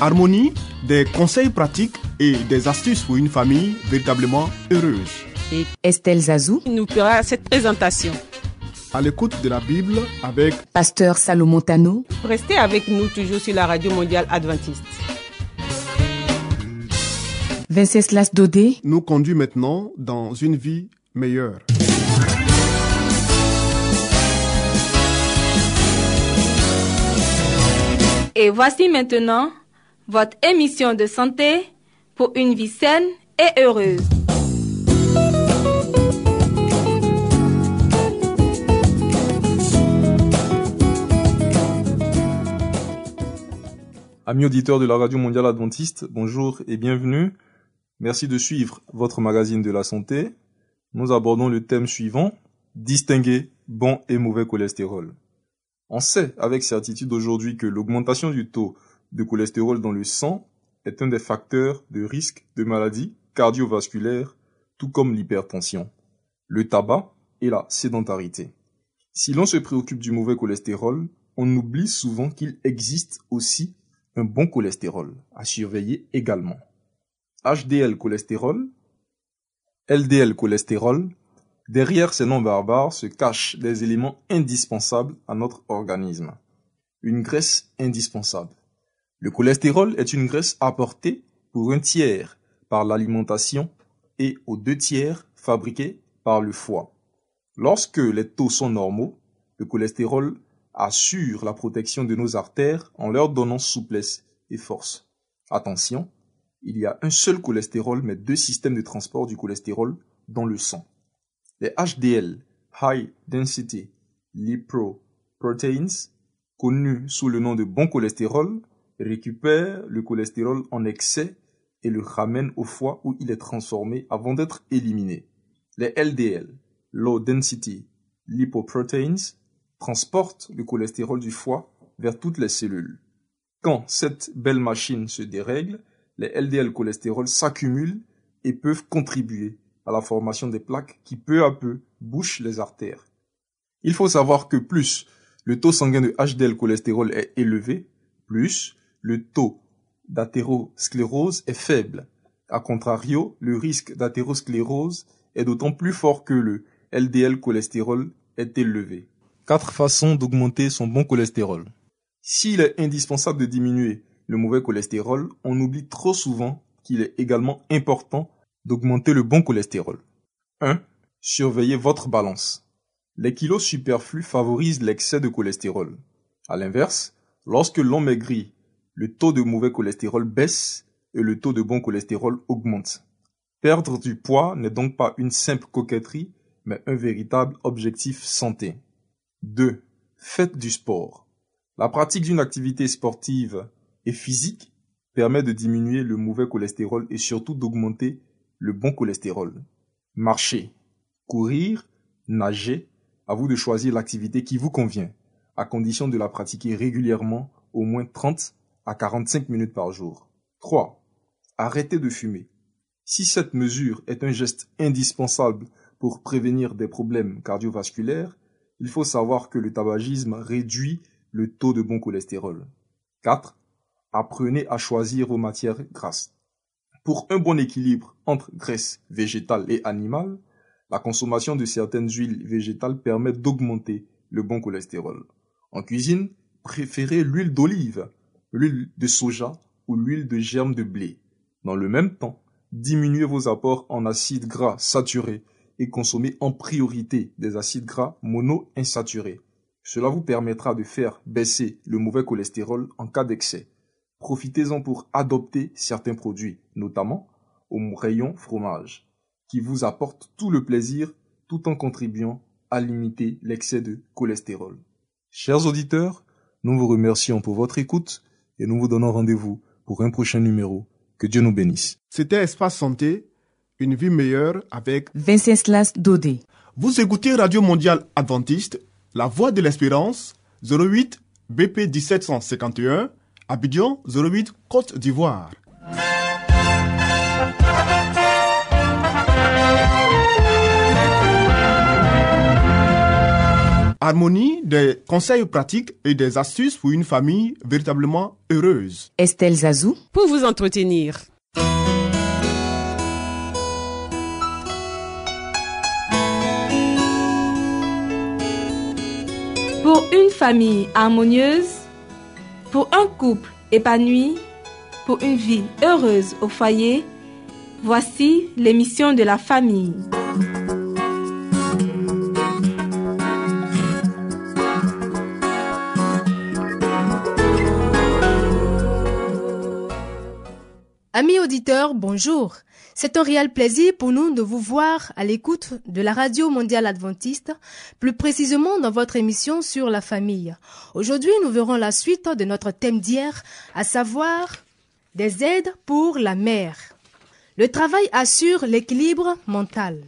Harmonie, des conseils pratiques et des astuces pour une famille véritablement heureuse. et Estelle Zazou, il nous fera cette présentation. À l'écoute de la Bible avec Pasteur Salomon Tano, Restez avec nous toujours sur la radio mondiale adventiste. Venceslas Dodé, nous conduit maintenant dans une vie meilleure. Et voici maintenant votre émission de santé pour une vie saine et heureuse. Amis auditeurs de la Radio Mondiale Adventiste, bonjour et bienvenue. Merci de suivre votre magazine de la santé. Nous abordons le thème suivant, distinguer bon et mauvais cholestérol. On sait avec certitude aujourd'hui que l'augmentation du taux de cholestérol dans le sang est un des facteurs de risque de maladies cardiovasculaires, tout comme l'hypertension, le tabac et la sédentarité. Si l'on se préoccupe du mauvais cholestérol, on oublie souvent qu'il existe aussi un bon cholestérol à surveiller également. HDL cholestérol, LDL cholestérol, derrière ces noms barbares se cachent des éléments indispensables à notre organisme. Une graisse indispensable. Le cholestérol est une graisse apportée pour un tiers par l'alimentation et aux deux tiers fabriquée par le foie. Lorsque les taux sont normaux, le cholestérol assure la protection de nos artères en leur donnant souplesse et force. Attention, il y a un seul cholestérol mais deux systèmes de transport du cholestérol dans le sang. Les HDL, High Density Lipoproteins, connus sous le nom de bon cholestérol, récupèrent le cholestérol en excès et le ramènent au foie où il est transformé avant d'être éliminé. Les LDL, Low Density Lipoproteins, transportent le cholestérol du foie vers toutes les cellules. Quand cette belle machine se dérègle, les LDL cholestérol s'accumulent et peuvent contribuer à la formation des plaques qui peu à peu bouchent les artères. Il faut savoir que plus le taux sanguin de HDL cholestérol est élevé, plus le taux d'athérosclérose est faible. A contrario, le risque d'athérosclérose est d'autant plus fort que le LDL cholestérol est élevé. Quatre façons d'augmenter son bon cholestérol. S'il est indispensable de diminuer le mauvais cholestérol, on oublie trop souvent qu'il est également important d'augmenter le bon cholestérol. 1. Surveillez votre balance. Les kilos superflus favorisent l'excès de cholestérol. À l'inverse, lorsque l'on maigrit, le taux de mauvais cholestérol baisse et le taux de bon cholestérol augmente. Perdre du poids n'est donc pas une simple coquetterie, mais un véritable objectif santé. 2. Faites du sport. La pratique d'une activité sportive et physique permet de diminuer le mauvais cholestérol et surtout d'augmenter le bon cholestérol. Marcher, courir, nager, à vous de choisir l'activité qui vous convient, à condition de la pratiquer régulièrement au moins 30 à 45 minutes par jour. 3. Arrêtez de fumer. Si cette mesure est un geste indispensable pour prévenir des problèmes cardiovasculaires, il faut savoir que le tabagisme réduit le taux de bon cholestérol. 4. Apprenez à choisir vos matières grasses. Pour un bon équilibre entre graisse végétale et animale, la consommation de certaines huiles végétales permet d'augmenter le bon cholestérol. En cuisine, préférez l'huile d'olive, l'huile de soja ou l'huile de germe de blé. Dans le même temps, diminuez vos apports en acides gras saturés et consommez en priorité des acides gras monoinsaturés. Cela vous permettra de faire baisser le mauvais cholestérol en cas d'excès. Profitez-en pour adopter certains produits, notamment au rayon fromage, qui vous apportent tout le plaisir tout en contribuant à limiter l'excès de cholestérol. Chers auditeurs, nous vous remercions pour votre écoute et nous vous donnons rendez-vous pour un prochain numéro. Que Dieu nous bénisse. C'était Espace Santé, Une vie meilleure avec Venceslas Dodé. Vous écoutez Radio Mondiale Adventiste, La Voix de l'Espérance, 08 BP 1751, Abidjan 08 Côte d'Ivoire. Harmonie, des conseils pratiques et des astuces pour une famille véritablement heureuse. Estelle Zazou. Pour vous entretenir. Pour une famille harmonieuse, pour un couple épanoui, pour une vie heureuse au foyer, voici l'émission de la famille. Amis auditeurs, bonjour. C'est un réel plaisir pour nous de vous voir à l'écoute de la Radio Mondiale Adventiste, plus précisément dans votre émission sur la famille. Aujourd'hui, nous verrons la suite de notre thème d'hier, à savoir des aides pour la mère. Le travail assure l'équilibre mental.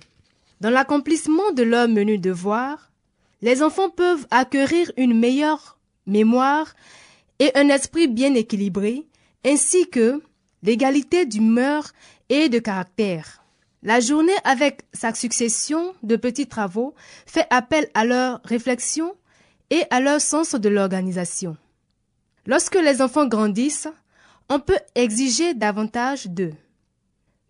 Dans l'accomplissement de leurs menus devoirs, les enfants peuvent acquérir une meilleure mémoire et un esprit bien équilibré, ainsi que l'égalité d'humeur et de caractère. La journée avec sa succession de petits travaux fait appel à leur réflexion et à leur sens de l'organisation. Lorsque les enfants grandissent, on peut exiger davantage d'eux.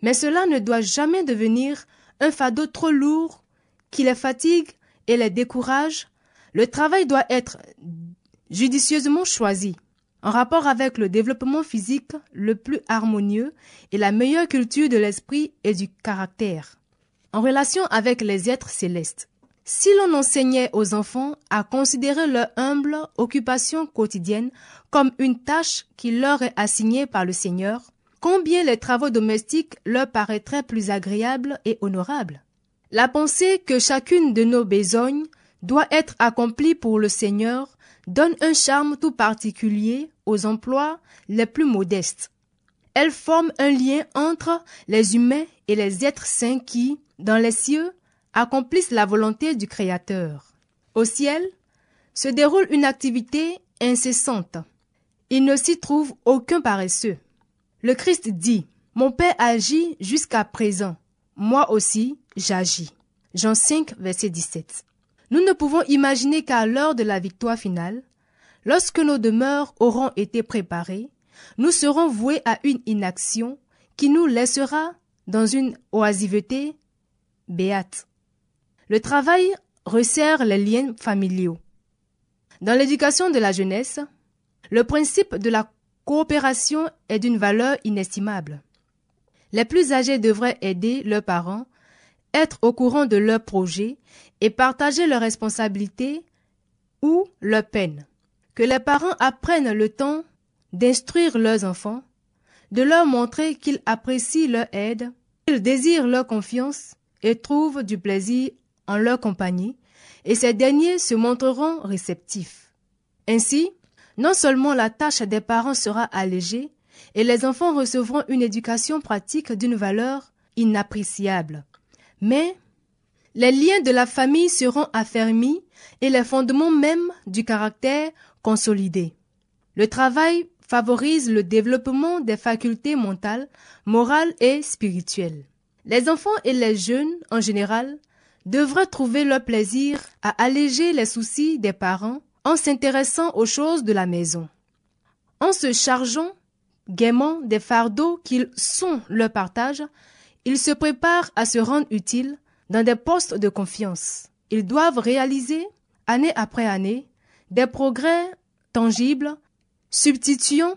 Mais cela ne doit jamais devenir un fardeau trop lourd qui les fatigue et les décourage. Le travail doit être judicieusement choisi en rapport avec le développement physique le plus harmonieux et la meilleure culture de l'esprit et du caractère, en relation avec les êtres célestes. Si l'on enseignait aux enfants à considérer leur humble occupation quotidienne comme une tâche qui leur est assignée par le Seigneur, combien les travaux domestiques leur paraîtraient plus agréables et honorables? La pensée que chacune de nos besognes doit être accomplie pour le Seigneur donne un charme tout particulier aux emplois les plus modestes. Elle forme un lien entre les humains et les êtres saints qui, dans les cieux, accomplissent la volonté du Créateur. Au ciel se déroule une activité incessante. Il ne s'y trouve aucun paresseux. Le Christ dit, Mon Père agit jusqu'à présent, moi aussi j'agis. Jean 5, verset 17. Nous ne pouvons imaginer qu'à l'heure de la victoire finale, lorsque nos demeures auront été préparées, nous serons voués à une inaction qui nous laissera dans une oisiveté béate. Le travail resserre les liens familiaux. Dans l'éducation de la jeunesse, le principe de la coopération est d'une valeur inestimable. Les plus âgés devraient aider leurs parents, être au courant de leurs projets et partager leurs responsabilités ou leurs peines. Que les parents apprennent le temps d'instruire leurs enfants, de leur montrer qu'ils apprécient leur aide, qu'ils désirent leur confiance et trouvent du plaisir en leur compagnie, et ces derniers se montreront réceptifs. Ainsi, non seulement la tâche des parents sera allégée, et les enfants recevront une éducation pratique d'une valeur inappréciable, mais les liens de la famille seront affermis et les fondements même du caractère consolidés. Le travail favorise le développement des facultés mentales, morales et spirituelles. Les enfants et les jeunes, en général, devraient trouver leur plaisir à alléger les soucis des parents en s'intéressant aux choses de la maison. En se chargeant gaiement des fardeaux qu'ils sont leur partage, ils se préparent à se rendre utiles dans des postes de confiance. Ils doivent réaliser, année après année, des progrès tangibles, substituant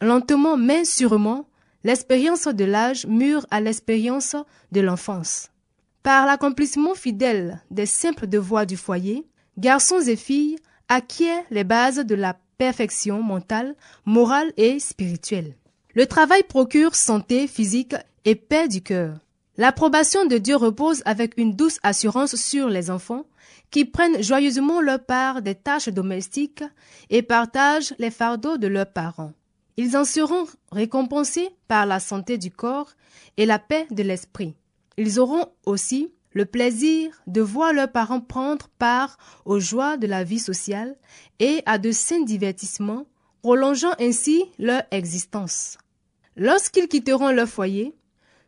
lentement mais sûrement l'expérience de l'âge mûr à l'expérience de l'enfance. Par l'accomplissement fidèle des simples devoirs du foyer, garçons et filles acquièrent les bases de la perfection mentale, morale et spirituelle. Le travail procure santé physique et paix du cœur. L'approbation de Dieu repose avec une douce assurance sur les enfants qui prennent joyeusement leur part des tâches domestiques et partagent les fardeaux de leurs parents. Ils en seront récompensés par la santé du corps et la paix de l'esprit. Ils auront aussi le plaisir de voir leurs parents prendre part aux joies de la vie sociale et à de sains divertissements, prolongeant ainsi leur existence. Lorsqu'ils quitteront leur foyer,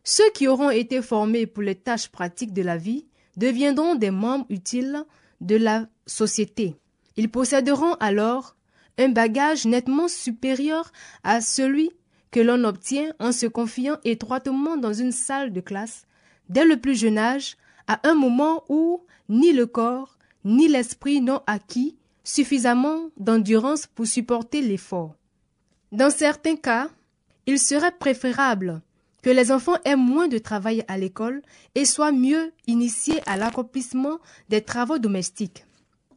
ceux qui auront été formés pour les tâches pratiques de la vie deviendront des membres utiles de la société. Ils posséderont alors un bagage nettement supérieur à celui que l'on obtient en se confiant étroitement dans une salle de classe dès le plus jeune âge à un moment où ni le corps ni l'esprit n'ont acquis suffisamment d'endurance pour supporter l'effort. Dans certains cas, il serait préférable que les enfants aient moins de travail à l'école et soient mieux initiés à l'accomplissement des travaux domestiques.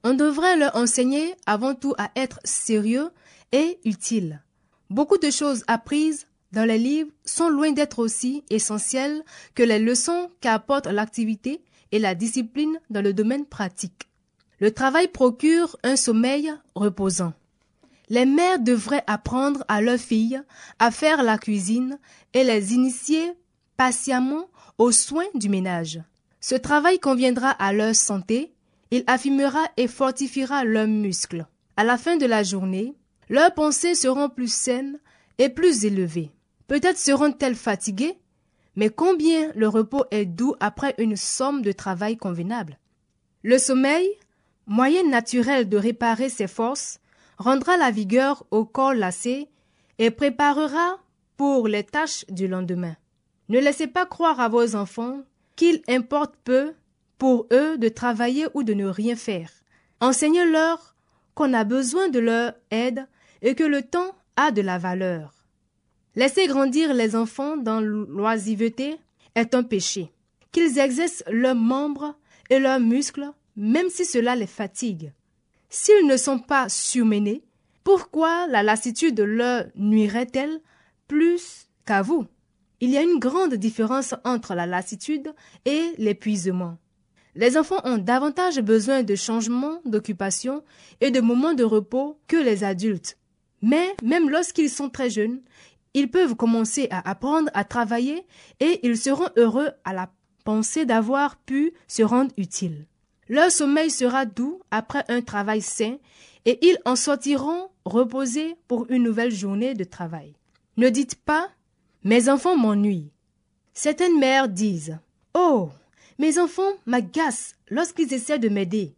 On devrait leur enseigner avant tout à être sérieux et utile. Beaucoup de choses apprises dans les livres sont loin d'être aussi essentielles que les leçons qu'apporte l'activité et la discipline dans le domaine pratique. Le travail procure un sommeil reposant. Les mères devraient apprendre à leurs filles à faire la cuisine et les initier patiemment aux soins du ménage. Ce travail conviendra à leur santé, il affirmera et fortifiera leurs muscles. À la fin de la journée, leurs pensées seront plus saines et plus élevées. Peut-être seront-elles fatiguées, mais combien le repos est doux après une somme de travail convenable? Le sommeil, moyen naturel de réparer ses forces, rendra la vigueur au corps lassé et préparera pour les tâches du lendemain. Ne laissez pas croire à vos enfants qu'il importe peu pour eux de travailler ou de ne rien faire. Enseignez-leur qu'on a besoin de leur aide et que le temps a de la valeur. Laisser grandir les enfants dans l'oisiveté est un péché. Qu'ils exercent leurs membres et leurs muscles, même si cela les fatigue. S'ils ne sont pas surmenés, pourquoi la lassitude leur nuirait-elle plus qu'à vous? Il y a une grande différence entre la lassitude et l'épuisement. Les enfants ont davantage besoin de changements d'occupation et de moments de repos que les adultes. Mais même lorsqu'ils sont très jeunes, ils peuvent commencer à apprendre à travailler et ils seront heureux à la pensée d'avoir pu se rendre utiles. Leur sommeil sera doux après un travail sain et ils en sortiront reposés pour une nouvelle journée de travail. Ne dites pas Mes enfants m'ennuient. Certaines mères disent Oh, mes enfants m'agacent lorsqu'ils essaient de m'aider.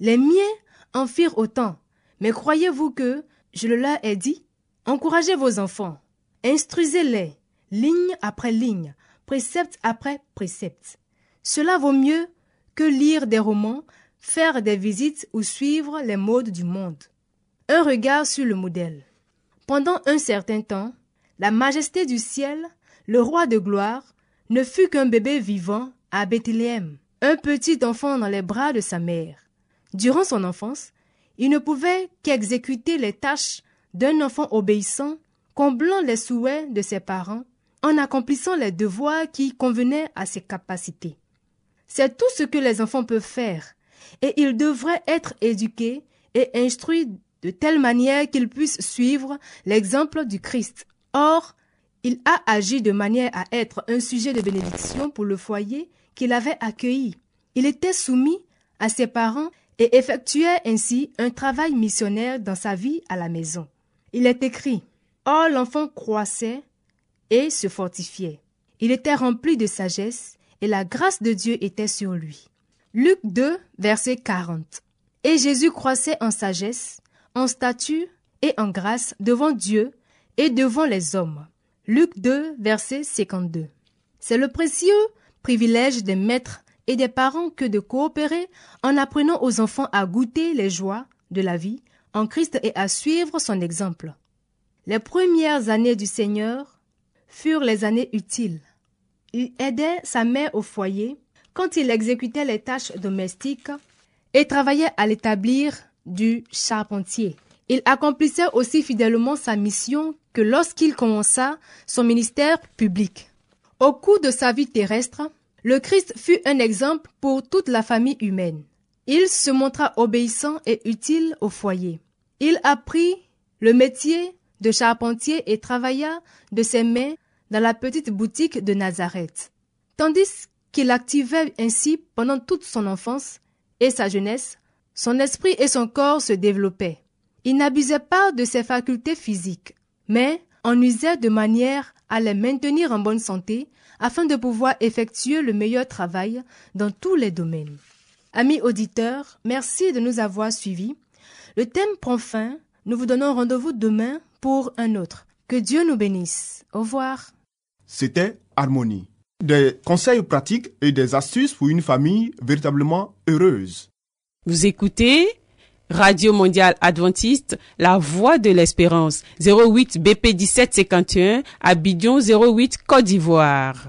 Les miens en firent autant. Mais croyez-vous que je le leur ai dit Encouragez vos enfants, instruisez-les, ligne après ligne, précepte après précepte. Cela vaut mieux que lire des romans, faire des visites ou suivre les modes du monde. Un regard sur le modèle. Pendant un certain temps, la majesté du ciel, le roi de gloire, ne fut qu'un bébé vivant à Bethléem, un petit enfant dans les bras de sa mère. Durant son enfance, il ne pouvait qu'exécuter les tâches d'un enfant obéissant, comblant les souhaits de ses parents, en accomplissant les devoirs qui convenaient à ses capacités. C'est tout ce que les enfants peuvent faire, et ils devraient être éduqués et instruits de telle manière qu'ils puissent suivre l'exemple du Christ. Or, il a agi de manière à être un sujet de bénédiction pour le foyer qu'il avait accueilli. Il était soumis à ses parents et effectuait ainsi un travail missionnaire dans sa vie à la maison. Il est écrit Or l'enfant croissait et se fortifiait. Il était rempli de sagesse et la grâce de Dieu était sur lui. Luc 2, verset 40. Et Jésus croissait en sagesse, en statut et en grâce devant Dieu et devant les hommes. Luc 2, verset 52. C'est le précieux privilège des maîtres et des parents que de coopérer en apprenant aux enfants à goûter les joies de la vie en Christ et à suivre son exemple. Les premières années du Seigneur furent les années utiles. Il aidait sa mère au foyer quand il exécutait les tâches domestiques et travaillait à l'établir du charpentier. Il accomplissait aussi fidèlement sa mission que lorsqu'il commença son ministère public. Au cours de sa vie terrestre, le Christ fut un exemple pour toute la famille humaine. Il se montra obéissant et utile au foyer. Il apprit le métier de charpentier et travailla de ses mains dans la petite boutique de Nazareth. Tandis qu'il activait ainsi pendant toute son enfance et sa jeunesse, son esprit et son corps se développaient. Il n'abusait pas de ses facultés physiques, mais en usait de manière à les maintenir en bonne santé afin de pouvoir effectuer le meilleur travail dans tous les domaines. Amis auditeurs, merci de nous avoir suivis. Le thème prend fin. Nous vous donnons rendez-vous demain pour un autre. Que Dieu nous bénisse. Au revoir. C'était Harmonie. Des conseils pratiques et des astuces pour une famille véritablement heureuse. Vous écoutez Radio Mondiale Adventiste, La Voix de l'Espérance, 08 BP 1751, Abidjan 08 Côte d'Ivoire.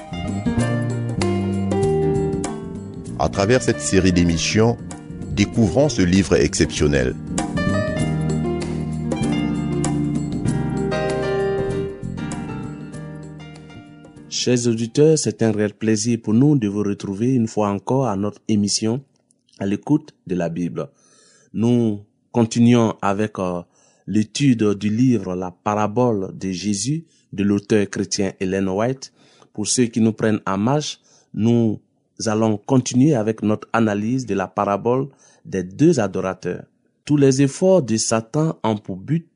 À travers cette série d'émissions, découvrons ce livre exceptionnel. Chers auditeurs, c'est un réel plaisir pour nous de vous retrouver une fois encore à notre émission à l'écoute de la Bible. Nous continuons avec euh, l'étude du livre La parabole de Jésus de l'auteur chrétien Helen White. Pour ceux qui nous prennent en marche, nous allons continuer avec notre analyse de la parabole des deux adorateurs. Tous les efforts de Satan ont pour but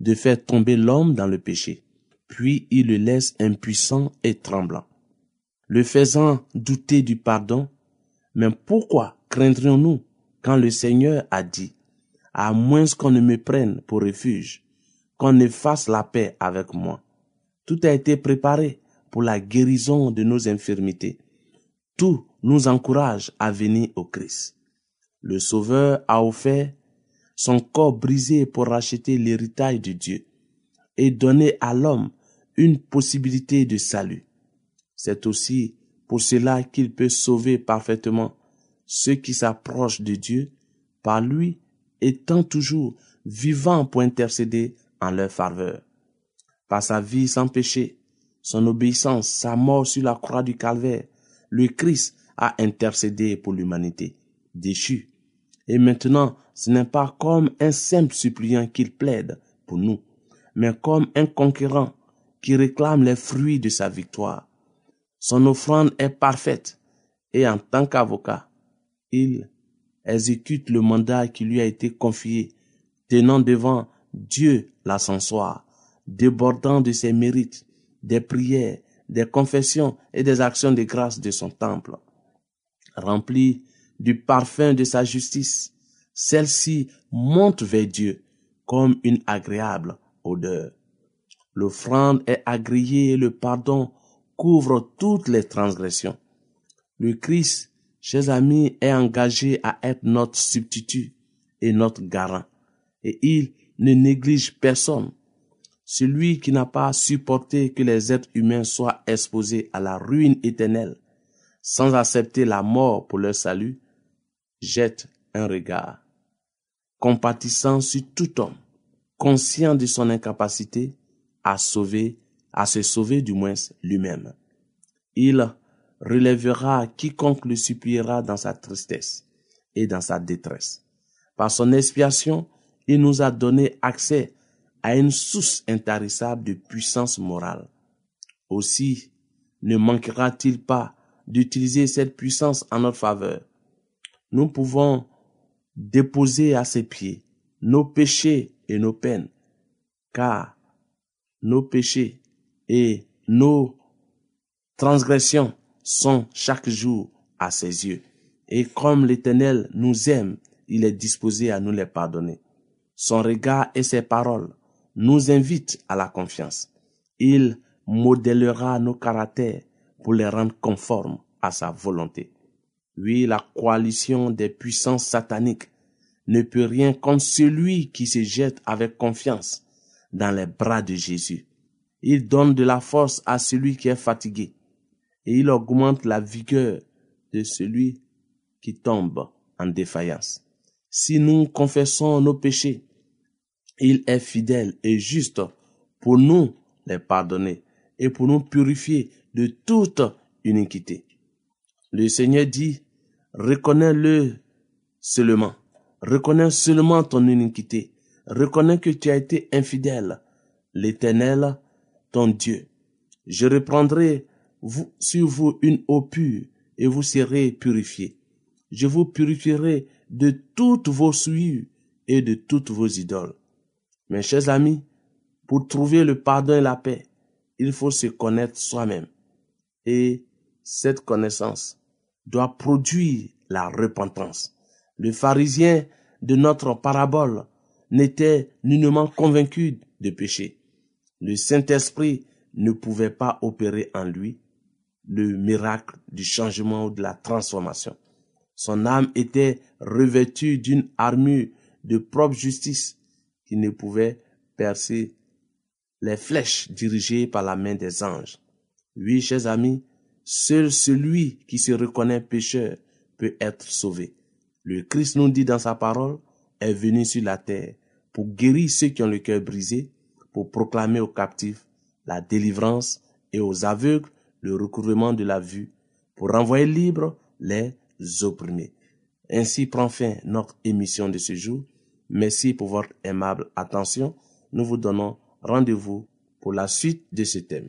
de faire tomber l'homme dans le péché puis il le laisse impuissant et tremblant, le faisant douter du pardon. Mais pourquoi craindrions-nous quand le Seigneur a dit, à moins qu'on ne me prenne pour refuge, qu'on ne fasse la paix avec moi. Tout a été préparé pour la guérison de nos infirmités. Tout nous encourage à venir au Christ. Le Sauveur a offert son corps brisé pour racheter l'héritage de Dieu et donner à l'homme une possibilité de salut. C'est aussi pour cela qu'il peut sauver parfaitement ceux qui s'approchent de Dieu par lui étant toujours vivant pour intercéder en leur faveur. Par sa vie sans péché, son obéissance, sa mort sur la croix du calvaire, le Christ a intercédé pour l'humanité, déchue. Et maintenant, ce n'est pas comme un simple suppliant qu'il plaide pour nous, mais comme un conquérant qui réclame les fruits de sa victoire. Son offrande est parfaite et en tant qu'avocat, il exécute le mandat qui lui a été confié, tenant devant Dieu l'ascensoir, débordant de ses mérites, des prières, des confessions et des actions de grâce de son temple. Rempli du parfum de sa justice, celle-ci monte vers Dieu comme une agréable odeur. L'offrande est agréée et le pardon couvre toutes les transgressions. Le Christ, chers amis, est engagé à être notre substitut et notre garant. Et il ne néglige personne. Celui qui n'a pas supporté que les êtres humains soient exposés à la ruine éternelle, sans accepter la mort pour leur salut, jette un regard, compatissant sur tout homme, conscient de son incapacité, à sauver, à se sauver du moins lui-même. Il relèvera quiconque le suppliera dans sa tristesse et dans sa détresse. Par son expiation, il nous a donné accès à une source intarissable de puissance morale. Aussi, ne manquera-t-il pas d'utiliser cette puissance en notre faveur. Nous pouvons déposer à ses pieds nos péchés et nos peines, car nos péchés et nos transgressions sont chaque jour à ses yeux. Et comme l'Éternel nous aime, il est disposé à nous les pardonner. Son regard et ses paroles nous invitent à la confiance. Il modélera nos caractères pour les rendre conformes à sa volonté. Oui, la coalition des puissances sataniques ne peut rien contre celui qui se jette avec confiance dans les bras de Jésus. Il donne de la force à celui qui est fatigué et il augmente la vigueur de celui qui tombe en défaillance. Si nous confessons nos péchés, il est fidèle et juste pour nous les pardonner et pour nous purifier de toute iniquité. Le Seigneur dit, reconnais-le seulement, reconnais seulement ton iniquité, reconnais que tu as été infidèle, l'Éternel, ton Dieu. Je reprendrai sur vous une eau pure et vous serez purifiés. Je vous purifierai de toutes vos souillures et de toutes vos idoles. Mes chers amis, pour trouver le pardon et la paix, il faut se connaître soi-même. Et cette connaissance doit produire la repentance. Le pharisien de notre parabole n'était nullement convaincu de péché. Le Saint-Esprit ne pouvait pas opérer en lui le miracle du changement ou de la transformation. Son âme était revêtue d'une armure de propre justice qui ne pouvait percer les flèches dirigées par la main des anges. Oui, chers amis, seul celui qui se reconnaît pécheur peut être sauvé. Le Christ nous dit dans sa parole, est venu sur la terre pour guérir ceux qui ont le cœur brisé, pour proclamer aux captifs la délivrance et aux aveugles le recouvrement de la vue, pour renvoyer libres les opprimés. Ainsi prend fin notre émission de ce jour. Merci pour votre aimable attention. Nous vous donnons rendez-vous pour la suite de ce thème.